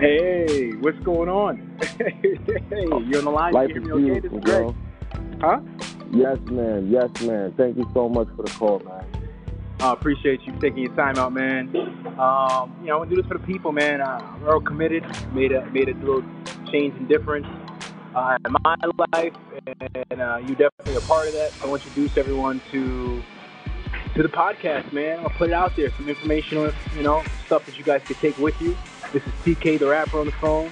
Hey, what's going on? hey, you're on the line. Life is okay? beautiful, bro. Huh? Yes, man. Yes, man. Thank you so much for the call, man. I appreciate you taking your time out, man. Um, you know, I want to do this for the people, man. Uh, we're all committed. Made a made a little change and difference uh, in my life, and uh, you're definitely a part of that. So I want to introduce everyone to to the podcast, man. I'll put it out there, some informational, you know, stuff that you guys could take with you. This is TK, the rapper on the phone,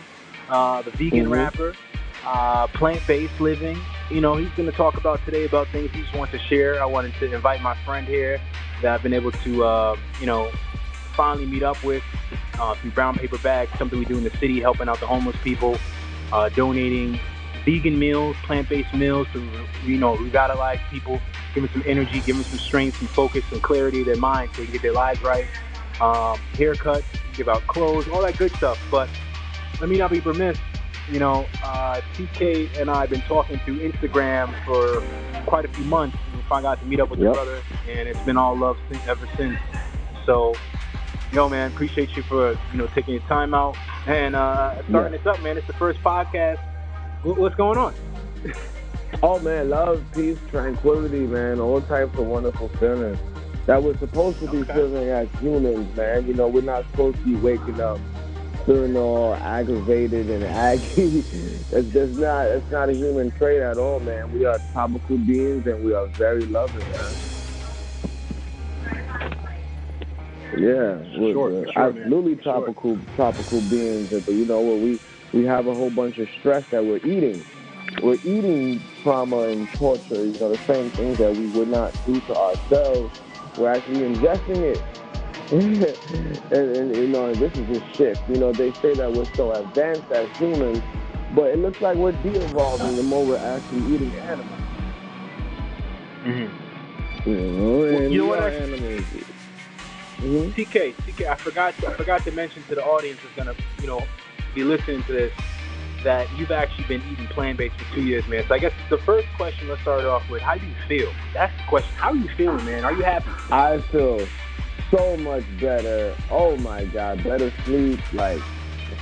uh, the vegan Mhm. rapper, uh, plant-based living. You know, he's going to talk about today about things he just wants to share. I wanted to invite my friend here that I've been able to, uh, you know, finally meet up with uh, through Brown Paper Bags, something we do in the city, helping out the homeless people, uh, donating vegan meals, plant-based meals to, you know, revitalize people, give them some energy, give them some strength, some focus, some clarity of their mind so they can get their lives right. Um, haircuts, give out clothes, all that good stuff. But let me not be remiss. You know, uh, TK and I have been talking through Instagram for quite a few months. We finally got to meet up with your Yep. brother, and it's been all love since, ever since. So, yo, man, appreciate you for you know taking your time out and uh, starting this up, man. It's the first podcast. Wh- What's going on? Oh, man. Love, peace, tranquility, man. All types of wonderful feelings that we're supposed to be Okay. feeling as humans, man. You know, we're not supposed to be waking up feeling all aggravated and aggy. that's, that's not that's not a human trait at all, man. We are tropical beings and we are very loving, man. Yeah, we're, Sure, we're sure, man. absolutely sure. tropical tropical beings. But you know what we we have a whole bunch of stress that we're eating. We're eating trauma and torture. You know the same things that we would not do to ourselves. We're actually ingesting it. and, and you know this is a shift. You know they say that we're so advanced as humans, but it looks like we're de-evolving the more we're actually eating animals. Mm-hmm. You know, and you know what, are actually- animals. Mhm. TK, TK, I forgot I forgot to mention to the audience that's gonna, you know, be listening to this that you've actually been eating plant-based for two years, man. So I guess the first question let's start off with: How do you feel? That's the question. How are you feeling, man? Are you happy? I feel so much better. Oh my God, better sleep. Like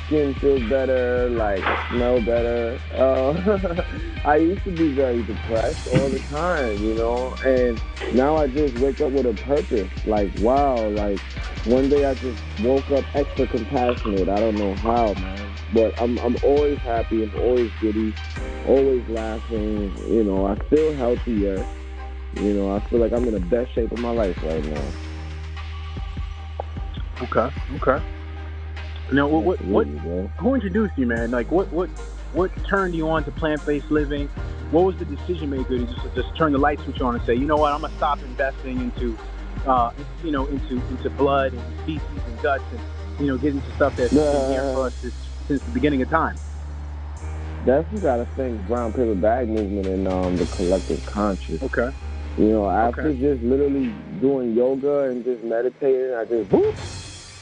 skin feels better. Like smell better. Uh, I used to be very depressed all the time, you know, and now I just wake up with a purpose. Like wow, like one day I just woke up extra compassionate. I don't know how, man, but I'm I'm always happy. I'm always giddy, always laughing. You know, I feel healthier. You know, I feel like I'm in the best shape of my life right now. Okay, okay. Now, what, what, what, who introduced you, man? Like, what, what, what turned you on to plant-based living? What was the decision maker to just, just turn the light switch on and say, you know what, I'm gonna stop investing into, uh, you know, into into blood and feces and guts and you know, get into stuff that's been here for us since the beginning of time. Definitely got to thank Brown Paper Bag Movement and um, the collective conscious. Okay. You know, after Okay. just literally doing yoga and just meditating, I just whoop,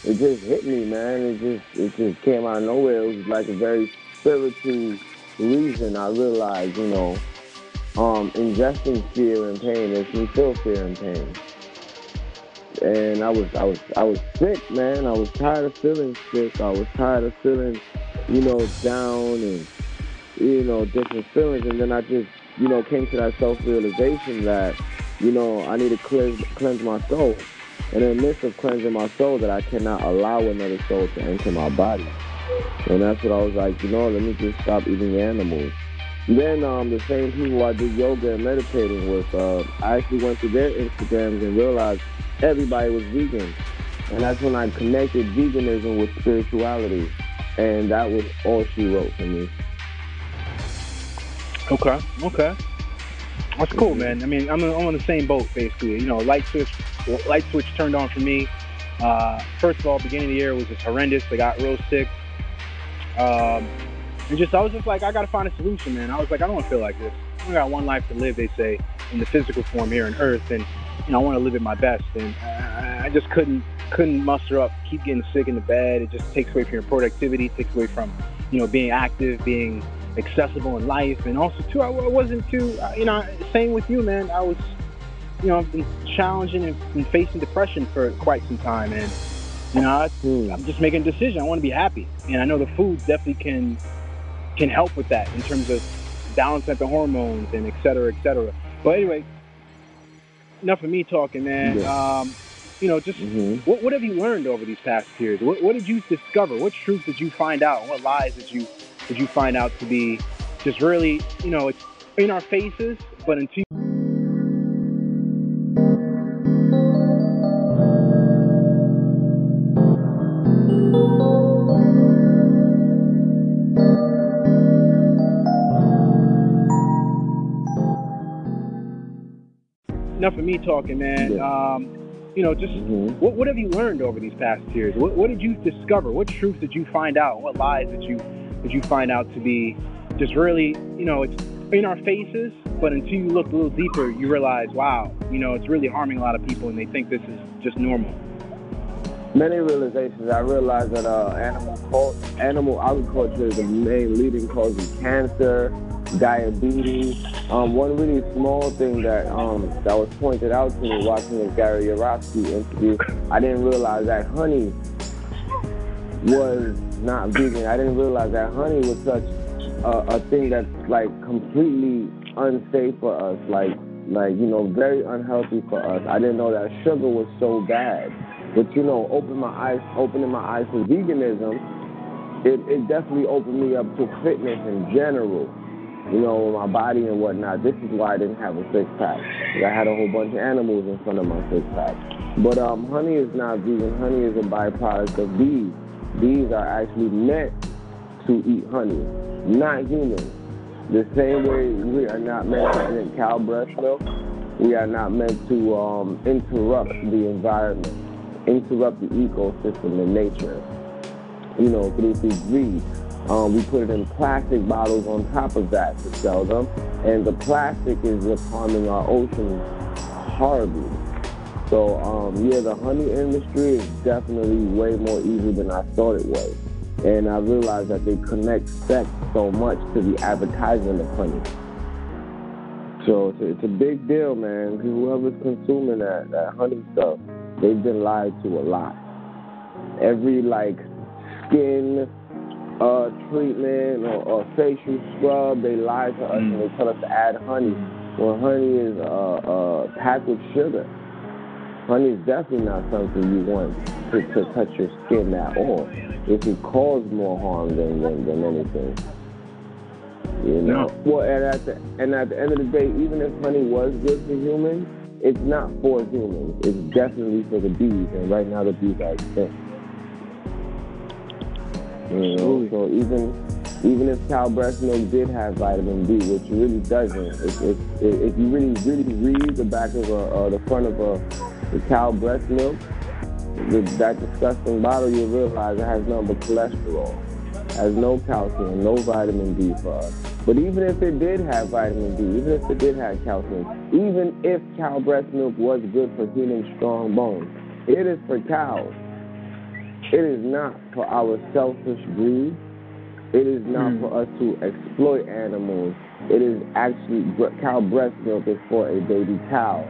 it just hit me, man. It just it just came out of nowhere. It was like a very spiritual reason. I realized, you know, um, ingesting fear and pain makes me feel fear and pain. And I was I was I was sick, man. I was tired of feeling sick. I was tired of feeling, you know, down and you know, different feelings. And then I just, you know, came to that self realization that, you know, I need to cleanse cleanse my soul. And in the midst of cleansing my soul, that I cannot allow another soul to enter my body. And that's what I was like, you know, let me just stop eating animals. Then um, the same people I do yoga and meditating with, uh, I actually went to their Instagrams and realized everybody was vegan. And that's when I connected veganism with spirituality. And that was all she wrote for me. Okay. Okay. That's cool, man. I mean, I'm, I'm on the same boat, basically. You know, light switch, light switch turned on for me. Uh, first of all, beginning of the year was just horrendous. I got real sick. Um, and just, I was just like, I gotta find a solution, man. I was like, I don't want to feel like this. I only got one life to live, they say, in the physical form here on Earth, and you know, I want to live at my best. And I, I just couldn't, couldn't muster up. Keep getting sick in the bed. It just takes away from your productivity. Takes away from, you know, being active, being accessible in life, and also too, I I wasn't too, uh, you know, same with you, man. I was, you know, I've been challenging and been facing depression for quite some time, and You know, I, hmm. I'm just making a decision. I want to be happy, and I know the food definitely can can help with that in terms of balancing the hormones and et cetera, et cetera. But anyway, enough of me talking, man. Yeah. Um, you know, just mm-hmm. what, what have you learned over these past years? What, what did you discover? What truths did you find out? What lies did you did you find out to be just really, you know, it's in our faces, but until enough of me talking, man. Yeah. Um, you know, just mm-hmm. what, what have you learned over these past years? What, what did you discover? What truths did you find out? What lies did you did you find out to be just really, you know, it's in our faces, but until you look a little deeper, you realize, wow, you know, it's really harming a lot of people, and they think this is just normal. Many realizations. I realized that uh, animal cult, animal agriculture is the main leading cause of cancer, diabetes. Um, one really small thing that um, that was pointed out to me watching the Gary Yourofsky interview, I didn't realize that honey was not vegan. I didn't realize that honey was such a, a thing that's like completely unsafe for us, like like you know very unhealthy for us. I didn't know that sugar was so bad. But you know, open my eyes, opening my eyes to veganism, it, it definitely opened me up to fitness in general you know, my body and whatnot. This is why I didn't have a six pack. I had a whole bunch of animals in front of my six pack. But um, honey is not vegan. Honey is a byproduct of bees. Bees are actually meant to eat honey, not humans. The same way we are not meant to drink cow breast milk, we are not meant to um, interrupt the environment, interrupt the ecosystem and nature, you know, through, through greed. Um, we put it in plastic bottles on top of that to sell them. And the plastic is harming our oceans horribly. So, um, yeah, the honey industry is definitely way more evil than I thought it was. And I realized that they connect sex so much to the advertisement of honey. So it's a, it's a big deal, man. Whoever's consuming that, that honey stuff, they've been lied to a lot. Every, like, skin uh, treatment or, or, facial scrub. They lie to us and they tell us to add honey. When honey is uh, uh, packed with sugar. Honey is definitely not something you want to, to touch your skin at all. It can cause more harm than, than, than anything. You know? No. Well, and at, the, and at the end of the day, even if honey was good for humans, it's not for humans. It's definitely for the bees, and right now the bees are extinct. You know, so even even if cow breast milk did have vitamin D, which it really doesn't, if, if, if you really really read the back of a, uh, the front of a the cow breast milk, that disgusting bottle, you'll realize it has nothing but cholesterol, has no calcium, no vitamin D for us. But even if it did have vitamin D, even if it did have calcium, even if cow breast milk was good for human strong bones, it is for cows. It is not for our selfish greed. It is not mm. for us to exploit animals. It is actually cow breast milk is for a baby cow.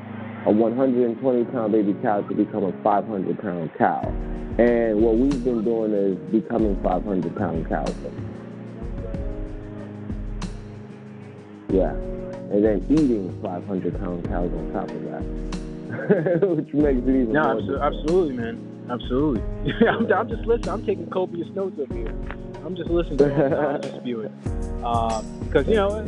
A 120 pound baby cow to become a 500 pound cow. And what we've been doing is becoming 500 pound cows. Yeah. And then eating 500 pound cows on top of that. Which makes it even no, more. absolutely, man. Absolutely. I'm, I'm, just listening. I'm taking copious notes up here. I'm just listening to just spewing. Because, uh, you know,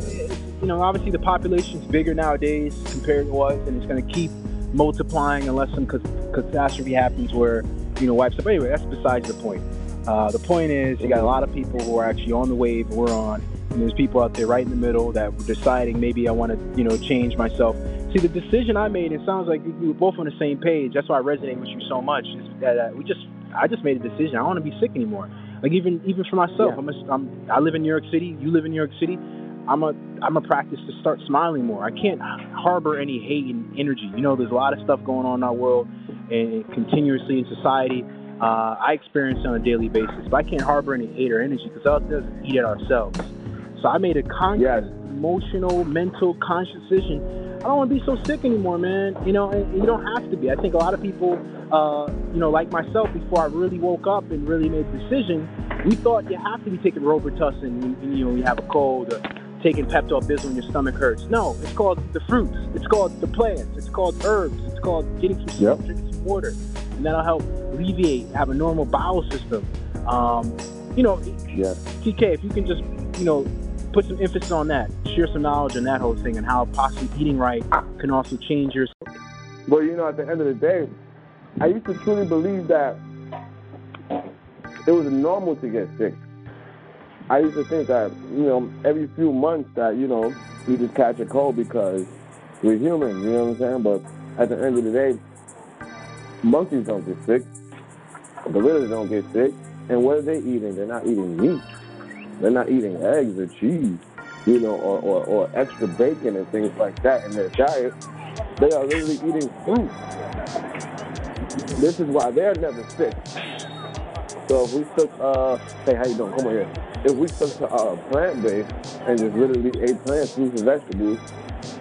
you know, obviously the population's bigger nowadays compared to was, and it's going to keep multiplying unless some catastrophe happens where, you know, wipes up. Anyway, that's besides the point. Uh, the point is, you got a lot of people who are actually on the wave we're on, and there's people out there right in the middle that were deciding maybe I want to, you know, change myself. See, the decision I made, it sounds like we were both on the same page. That's why I resonate with you so much. Is that uh, we just, I just made a decision. I don't want to be sick anymore. Like even even for myself, yeah. I'm, a, I'm I live in New York City. You live in New York City. I'm a I'm a practice to start smiling more. I can't harbor any hate and energy. You know, there's a lot of stuff going on in our world and continuously in society. Uh, I experience it on a daily basis, but I can't harbor any hate or energy because all it does is eat at ourselves. So I made a conscious, yes. Emotional, mental, conscious decision I don't want to be so sick anymore, man. You know, and you don't have to be. I think a lot of people, uh, you know, like myself, before I really woke up and really made the decision, we thought you have to be taking Robitussin, you, you know, you have a cold, or taking Pepto-Bismol when your stomach hurts. No, it's called the fruits. It's called the plants. It's called herbs. It's called getting some yep. drinking some water, and that'll help alleviate, have a normal bowel system. Um, you know, yeah. TK, if you can just, you know, put some emphasis on that, share some knowledge on that whole thing, and how possibly eating right can also change your. Well, you know, at the end of the day, I used to truly believe that it was normal to get sick. I used to think that, you know, every few months that, you know, we just catch a cold because we're human, you know what I'm saying? But at the end of the day, monkeys don't get sick. Gorillas don't get sick. And what are they eating? They're not eating meat. They're not eating eggs or cheese, you know, or, or, or extra bacon and things like that in their diet. They are literally eating fruit. This is why they're never sick. So if we took, uh, hey, how you doing? Come on here. If we took uh, plant-based and just literally ate plants, fruits, and vegetables,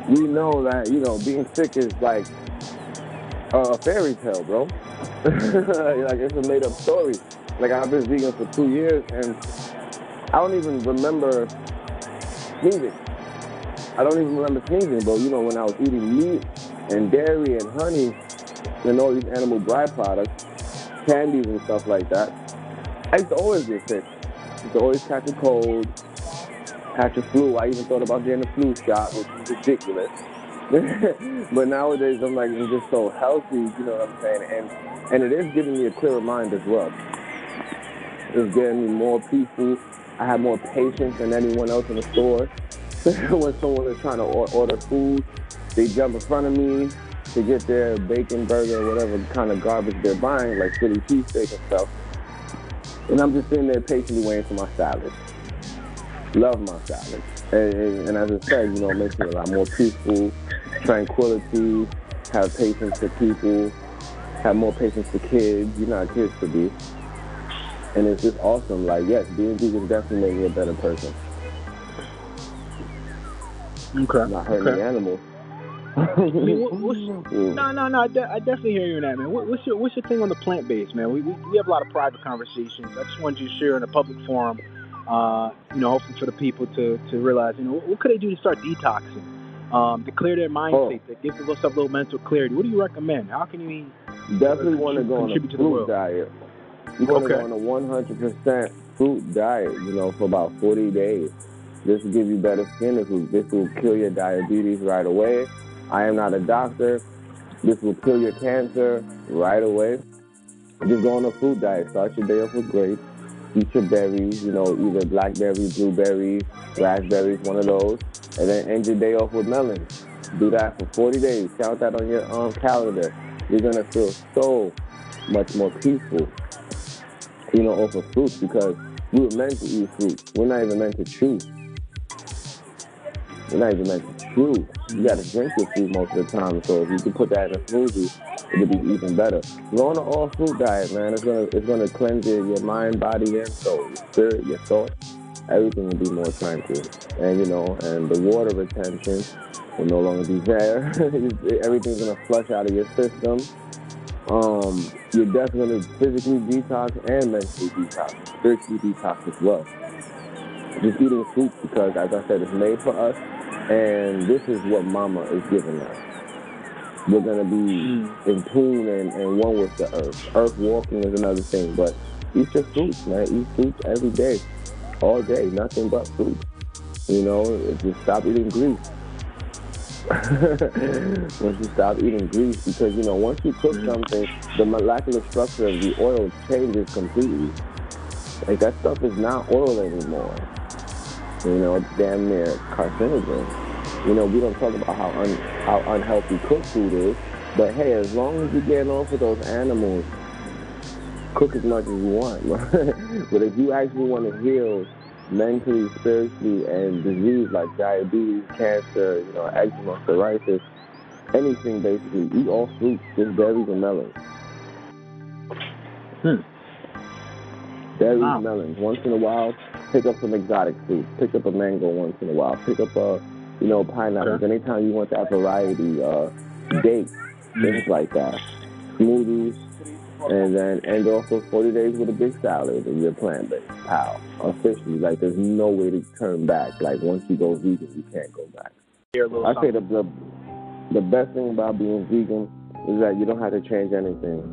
we know that you know being sick is like a fairy tale, bro. like it's a made-up story. Like I've been vegan for two years, and I don't even remember sneezing. I don't even remember sneezing, but you know when I was eating meat and dairy and honey and all these animal byproducts, candies and stuff like that, I used to always get sick. I used to always catch a cold, catch a flu. I even thought about getting a flu shot, which is ridiculous. but nowadays, I'm like, I'm just so healthy, you know what I'm saying? And and it is giving me a clearer mind as well. It's getting me more peaceful. I have more patience than anyone else in the store. when someone is trying to order food, they jump in front of me to get their bacon burger or whatever kind of garbage they're buying, like Philly cheesesteak and stuff. And I'm just sitting there patiently waiting for my salad. Love my salad. And, and, and, as I said, you know, it makes me a lot more peaceful, tranquility, have patience for people, have more patience for kids. You know how kids to be. And it's just awesome. Like, yes, being vegan definitely made me a better person. Okay. Not hurting okay. the animals. I mean, what, what's, no, no, no. I, de- I, definitely hear you on that, man. What, what's your What's your thing on the plant based, man? We, we, we have a lot of private conversations. I just wanted you to share in a public forum. Uh, you know, hopefully for the people to, to realize, you know, what, what could they do to start detoxing, um, to clear their mind oh. state, to give themselves a little mental clarity. What do you recommend? How can you definitely want to go on a fruit diet? You want to go on a 100% fruit diet, you know, for about 40 days. This will give you better skin. This will, this will kill your diabetes right away. I am not a doctor. This will kill your cancer right away. Just go on a fruit diet. Start your day off with grapes. Eat your berries, you know, either blackberries, blueberries, raspberries, one of those. And then end your day off with melons. Do that for 40 days. Count that on your um, calendar. You're going to feel so much more peaceful, you know, off of fruits because we were meant to eat fruit. We're not even meant to chew. We're not even meant to chew. You got to drink your food most of the time. So if you can put that in a smoothie, it would be even better. Go on an all fruit diet, man. It's gonna it's gonna cleanse your, your mind, body, and soul, your spirit, your thoughts. Everything will be more tranquil. And you know, and the water retention will no longer be there. Everything's gonna flush out of your system. Um, you're definitely physically detox and mentally detox, spiritually detox as well. Just eating fruit because, as I said, it's made for us and this is what Mama is giving us. We're going to be mm. in tune and, and one with the earth. Earth walking is another thing, but eat your fruits, man. Eat fruits every day, all day, nothing but fruit. You know, just stop eating grease. Once you stop eating grease, because you know, once you cook mm. something, the molecular structure of the oil changes completely. Like that stuff is not oil anymore. You know, it's damn near carcinogen. You know, we don't talk about how un, how unhealthy cooked food is, but hey, as long as you're getting off of those animals, cook as much as you want. but if you actually want to heal mentally, spiritually, and disease like diabetes, cancer, you know, eczema, psoriasis, anything basically, eat all fruits, just berries and melons. Hmm. Berries wow. and melons. Once in a while, pick up some exotic fruit. Pick up a mango once in a while. Pick up a you know, pineapples. Okay. Anytime you want that variety, uh, dates, things like that, smoothies, and then end off with 40 days with a big salad and you're plant based. Pow. Officially, like there's no way to turn back. Like once you go vegan, you can't go back. I say the, the the best thing about being vegan is that you don't have to change anything.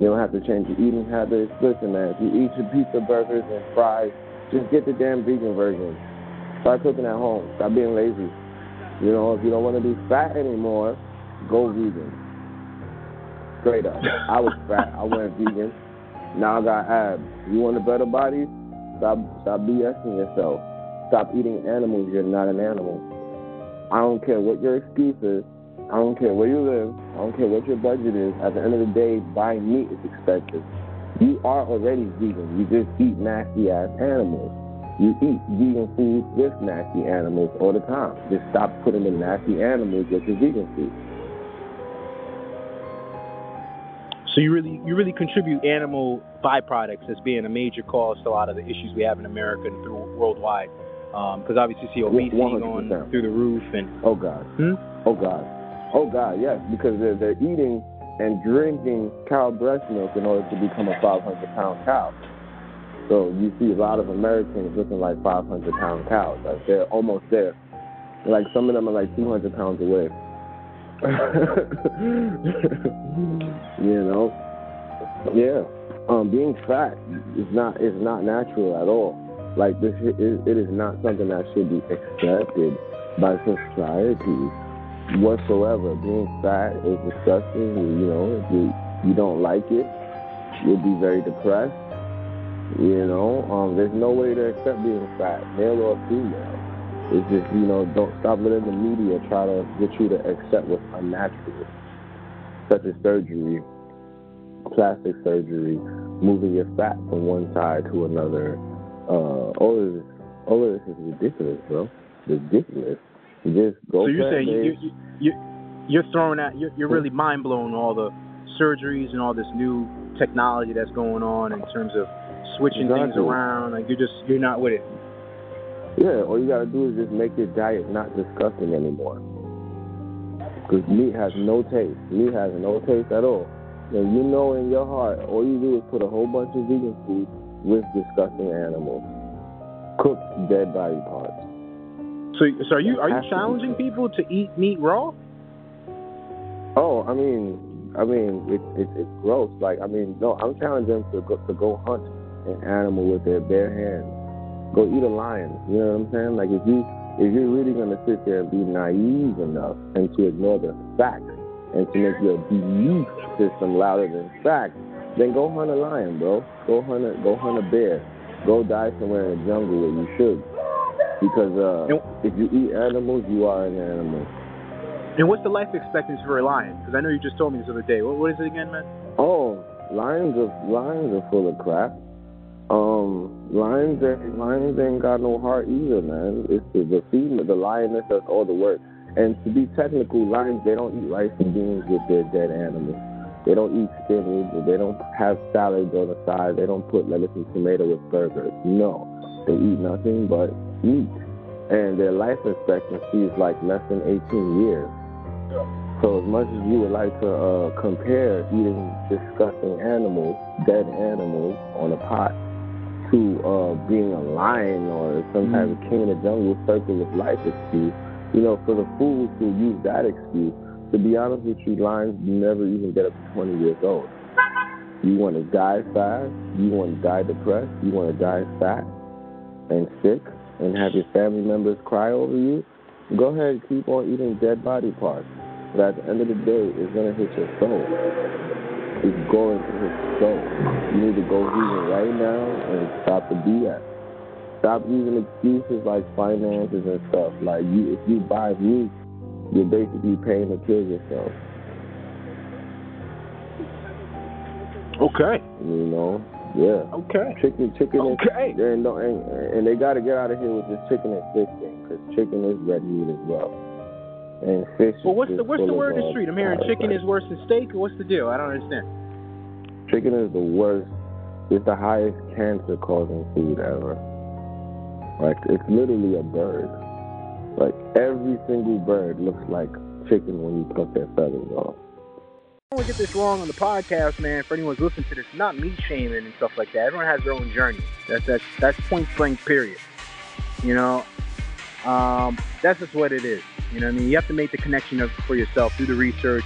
You don't have to change your eating habits. Listen, man, if you eat your pizza, burgers, and fries, just get the damn vegan version. Start cooking at home. Stop being lazy. You know, if you don't want to be fat anymore, go vegan. Straight up. I was fat. I went vegan. Now I got abs. You want a better body? Stop stop BSing yourself. Stop eating animals. You're not an animal. I don't care what your excuse is. I don't care where you live. I don't care what your budget is. At the end of the day, buying meat is expensive. You are already vegan. You just eat nasty ass animals. You eat vegan food with nasty animals all the time. Just stop putting the nasty animals with your vegan food. So you really you really contribute animal byproducts as being a major cause to a lot of the issues we have in America and through worldwide. Because um, obviously, you see obesity 100%. going through the roof and oh god, hmm? oh god, oh god, yes, because they're they're eating and drinking cow breast milk in order to become a 500 pound cow. So you see a lot of Americans looking like 500 pound cows. Like they're almost there. Like some of them are like 200 pounds away. you know, yeah. Um, being fat is not is not natural at all. Like this, it, it is not something that should be accepted by society whatsoever. Being fat is disgusting. You know, if you you don't like it, you'll be very depressed. You know, um, there's no way to accept being fat, male or female. It's just, you know, don't stop letting the media try to get you to accept what's unnatural, such as surgery, plastic surgery, moving your fat from one side to another. Uh, all of this, all of this is ridiculous, bro. Ridiculous. just go. So you're saying you, you, you, you're throwing out, you're, you're really mind blown all the surgeries and all this new technology that's going on in terms of switching exactly. things around. Like you're just, you're not with it. Yeah, all you gotta do is just make your diet not disgusting anymore. Because meat has no taste. Meat has no taste at all. And you know in your heart, all you do is put a whole bunch of vegan food with disgusting animals, cooked dead body parts. So, so are you are you challenging people to eat meat raw? Oh, I mean, I mean, it's it, it's gross. Like, I mean, no, I'm challenging them to go to go hunt an animal with their bare hands go eat a lion. You know what I'm saying? Like if you if you're really gonna sit there and be naive enough and to ignore the facts and to make your belief system louder than facts, then go hunt a lion, bro. Go hunt a go hunt a bear. Go die somewhere in the jungle where you should. Because uh, if you eat animals, you are an animal. And what's the life expectancy for a lion? Because I know you just told me this other day. What, what is it again, man? Oh, lions are lions are full of crap. Um, lions ain't lions ain't got no heart either, man. It's the, the female, the lioness does all the work. And to be technical, lions they don't eat rice and beans with their dead animals. They don't eat spinach. They don't have salads on the side. They don't put lettuce and tomato with burgers. No, they eat nothing but meat, and their life expectancy is like less than 18 years. So as much as you would like to uh, compare eating disgusting animals, dead animals on a pot to uh, being a lion or some type of mm-hmm. king of the jungle circle of life excuse. You know, for the fools who use that excuse, to be honest with you, lions never even get up to 20 years old. You want to die fast, you want to die depressed, you want to die fat and sick and have your family members cry over you, go ahead and keep on eating dead body parts. But at the end of the day, it's going to hit your soul is going to his soul. You need to go vegan right now and stop the BS. Stop using excuses like finances and stuff. Like you, if you buy meat, you're basically paying to kill yourself. Okay. You know, yeah. Okay. Chicken, chicken. Okay. And, and, and they got to get out of here with this chicken and fish thing because chicken is red meat as well. And fish. Well, what's the what's the word in the street? I'm hearing chicken is worse than steak. What's the deal? I don't understand. Chicken is the worst. It's the highest cancer causing food ever. Like it's literally a bird. Like every single bird looks like chicken when you pluck their feathers off. I don't get this wrong on the podcast, man. For anyone who's listening to this, not me shaming and stuff like that. Everyone has their own journey. That's that's that's point blank. Period. You know, um, that's just what it is. You know, what I mean, you have to make the connection of, for yourself, do the research,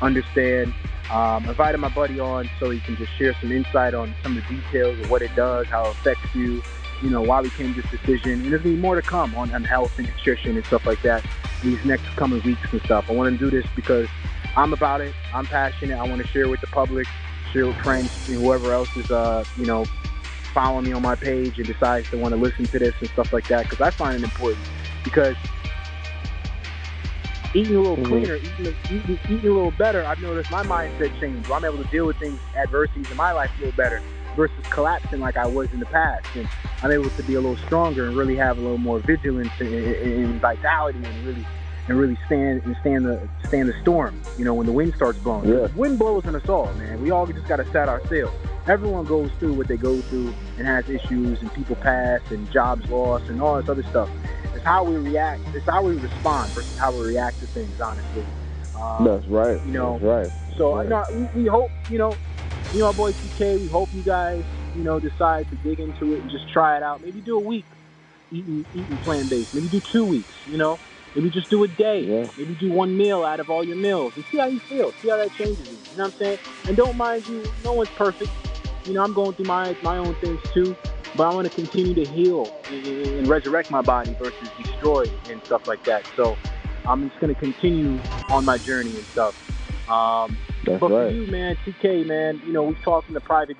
understand. Um, invited my buddy on so he can just share some insight on some of the details of what it does, how it affects you, you know, why we came to this decision. And there's going to be more to come on, on health and nutrition and stuff like that these next coming weeks and stuff. I want to do this because I'm about it. I'm passionate. I want to share with the public, share with friends, and whoever else is, uh, you know, following me on my page and decides to want to listen to this and stuff like that because I find it important because eating a little cleaner, eating, eating, eating a little better, I've noticed my mindset change. I'm able to deal with things, adversities in my life a little better versus collapsing like I was in the past. And I'm able to be a little stronger and really have a little more vigilance and, and vitality and really and really stand and stand the stand the storm. You know, when the wind starts blowing. Yeah. Wind blows on us all, man. We all just got to set our sails. Everyone goes through what they go through and has issues and people pass and jobs lost and all this other stuff. How we react. It's how we respond versus how we react to things. Honestly. Um, That's right. You know. That's right. So right. know, we, we hope you know you know, our boy TK, we hope you guys, you know, decide to dig into it and just try it out. Maybe do a week eating eating plant based. Maybe do two weeks, you know. Maybe just do a day. Yeah. Maybe do one meal out of all your meals and see how you feel. See how that changes you. You know what I'm saying? And don't mind you, no one's perfect. You know, I'm going through my my own things too. But I want to continue to heal and, resurrect my body versus destroy and stuff like that. So I'm just going to continue on my journey and stuff. Um, that's but right. for you, man, TK, man, you know, we've talked in the private.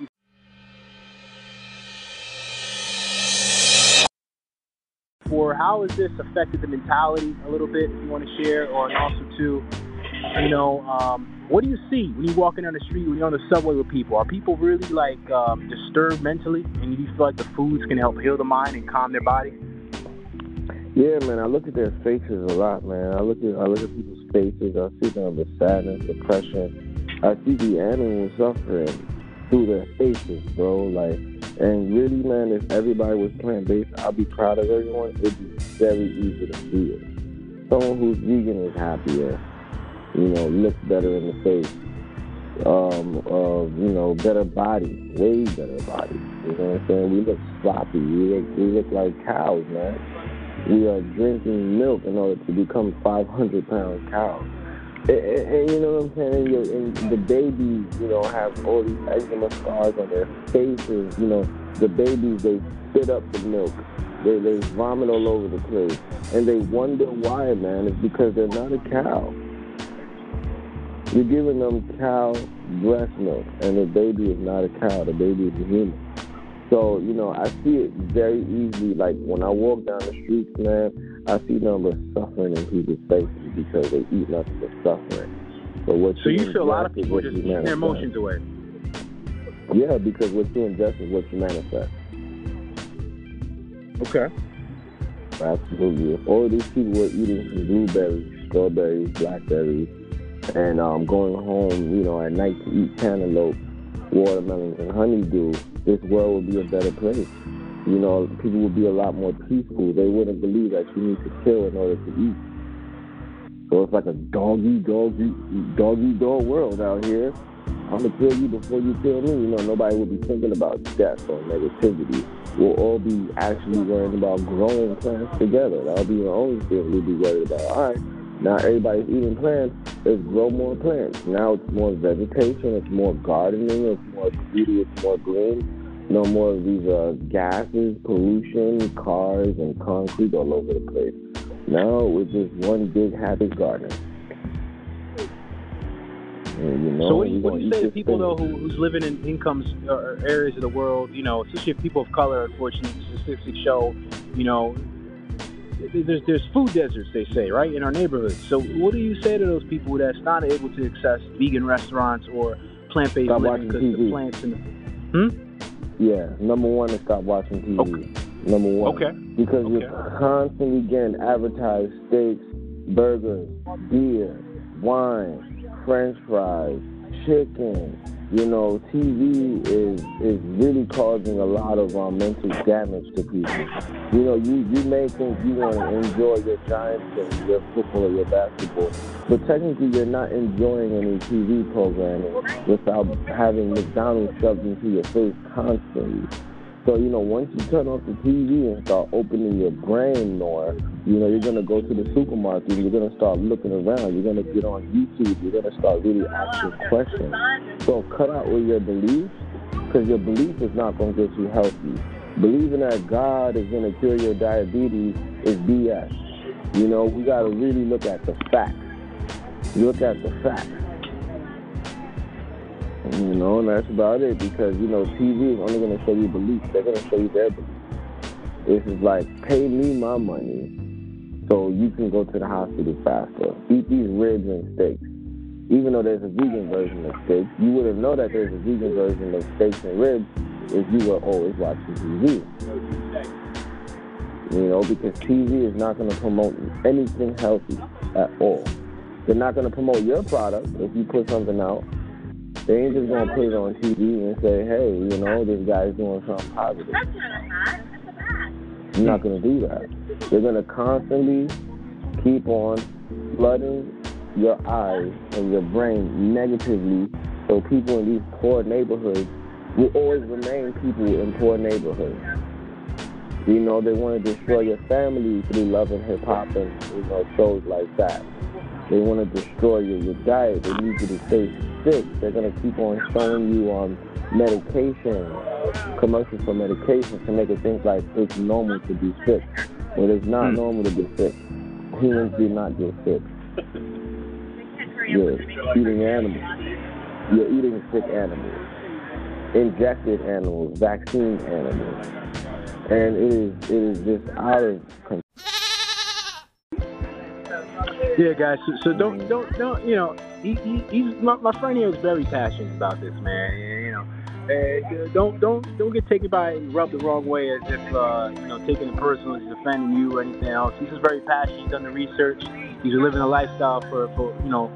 For how has this affected the mentality a little bit, if you want to share, or also too, you know, um, what do you see when you're walking down the street, when you're on the subway with people? Are people really like um, disturbed mentally, and do you feel like the foods can help heal the mind and calm their body? Yeah, man. I look at their faces a lot, man. I look at I look at people's faces. I see them with sadness, depression, I see the animals suffering through their faces, bro. Like, and really, man, if everybody was plant based, I'd be proud of everyone. It'd be very easy to see it. Someone who's vegan is happier, you know, looks better in the face, um, you know, better body, way better body. You know what I'm saying? We look sloppy. We look, we look like cows, man. We are drinking milk in order to become 500 pound cows. And, and, you know what I'm saying? And, and the babies, you know, have all these eczema scars on their faces. You know, the babies, they spit up the milk. They, they vomit all over the place. And they wonder why, man. It's because they're not a cow. You're giving them cow breast milk, and the baby is not a cow. The baby is a human. So, you know, I see it very easily. Like when I walk down the streets, man, I see numbers suffering in people's faces because they eat nothing but suffering. So what so you, see a lot of people just eating their emotions away. Yeah, because what you ingest is what you manifest. Okay. Absolutely. If all these people were eating blueberries, strawberries, blackberries, and um, going home, you know, at night to eat cantaloupe, watermelons, and honeydew, this world would be a better place. You know, people would be a lot more peaceful. They wouldn't believe that you need to kill in order to eat. So it's like a doggy, doggy, doggy dog world out here. I'm gonna kill you before you kill me. You know, nobody will be thinking about death or negativity. We'll all be actually worrying about growing plants together. That'll be the only thing we'll be worried about. All right, now everybody's eating plants. Let's grow more plants. Now it's more vegetation. It's more gardening. It's more beauty. It's more green. No more of these uh, gases, pollution, cars, and concrete all over the place. Now it's just one big happy garden. And, you know, so what, you, what do you say to people though who, who's living in incomes or areas of the world, you know, especially people of color, unfortunately, statistics show, you know, there's there's food deserts they say right in our neighborhoods. So what do you say to those people that's not able to access vegan restaurants or plant-based living because the plants and the, hmm? Yeah, number one is stop watching TV. Okay. Number one. Okay. Because okay. you're constantly getting advertised steaks, burgers, beer, wine, french fries, chicken. You know, TV is is really causing a lot of um, mental damage to people. You know, you you may think you want to enjoy your Giants game, your football or your basketball, but technically you're not enjoying any TV programming without having McDonald's shoved into your face constantly. So, you know, once you turn off the TV and start opening your brain more, you know, you're going to go to the supermarket and you're going to start looking around. You're going to get on YouTube. You're going to start really asking questions. So cut out with your beliefs because your belief is not going to get you healthy. Believing that God is going to cure your diabetes is BS. You know, we got to really look at the facts. Look at the facts. You know, and that's about it because, you know, TV is only going to show you beliefs. They're going to show you their beliefs. Is like, pay me my money so you can go to the hospital faster. Eat these ribs and steaks. Even though there's a vegan version of steaks, you wouldn't know that there's a vegan version of steaks and ribs if you were always watching TV. You know, because TV is not going to promote anything healthy at all. They're not going to promote your product if you put something out they ain't just gonna put it on TV and say, hey, you know, this guy's doing something positive. That's not a fact. That's a fact. You're not gonna do that. They're gonna constantly keep on flooding your eyes and your brain negatively so people in these poor neighborhoods will always remain people in poor neighborhoods. You know, they want to destroy your family through love and hip hop and you know shows like that. They want to destroy your, your diet. They need you to stay sick. They're going to keep on showing you um, medication, commercials for medication to make it think like it's normal to be sick. But it's not hmm. normal to be sick. Humans do not get sick. You're eating animals. You're eating sick animals, injected animals, vaccine animals. And it is it is just out of control. Yeah, guys. So, so don't don't don't you know? He, he, he's my, my friend here is very passionate about this, man. You know, uh, don't don't don't get taken by and rubbed the wrong way as if uh, you know taking it personal, he's offending you or anything else. He's just very passionate. He's done the research. He's living a lifestyle for, for you know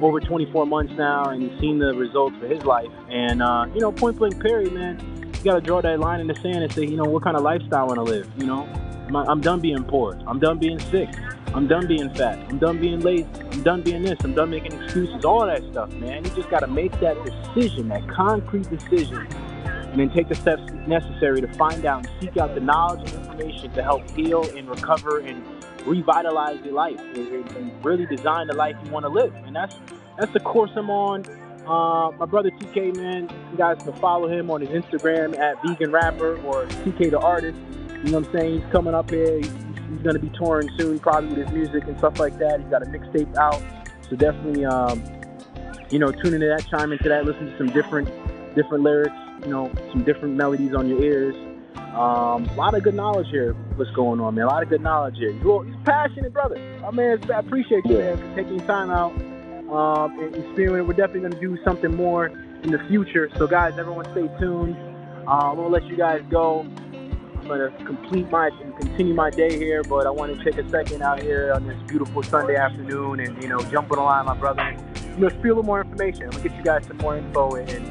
over 24 months now, and he's seen the results for his life. And uh, you know, point blank, period, man. You got to draw that line in the sand and say, you know, what kind of lifestyle I want to live. You know, I'm, I'm done being poor. I'm done being sick. I'm done being fat. I'm done being lazy. I'm done being this. I'm done making excuses. All that stuff, man. You just got to make that decision, that concrete decision, and then take the steps necessary to find out and seek out the knowledge and information to help heal and recover and revitalize your life and really design the life you want to live. And that's that's the course I'm on. Uh, my brother TK, man, you guys can follow him on his Instagram at Vegan Rapper or TK the Artist. You know what I'm saying? He's coming up here. He's he's going to be touring soon, probably with his music and stuff like that. He's got a mixtape out, so definitely, um, you know, tune into that, chime into that, listen to some different, different lyrics, you know, some different melodies on your ears. Um, a lot of good knowledge here. What's going on, man? A lot of good knowledge here. You're, you're passionate, brother. I mean, I appreciate you, man, for taking time out um, and, and. We're definitely going to do something more in the future. So, guys, everyone, stay tuned. Uh, gonna let you guys go. I'm gonna complete my and continue my day here, but I want to take a second out here on this beautiful Sunday afternoon and you know jump on the line, my brother. And, you a little more information. I'm gonna get you guys some more info and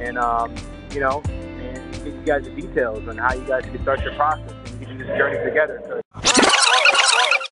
and um, you know and get you guys the details on how you guys can start your process and get this journey together.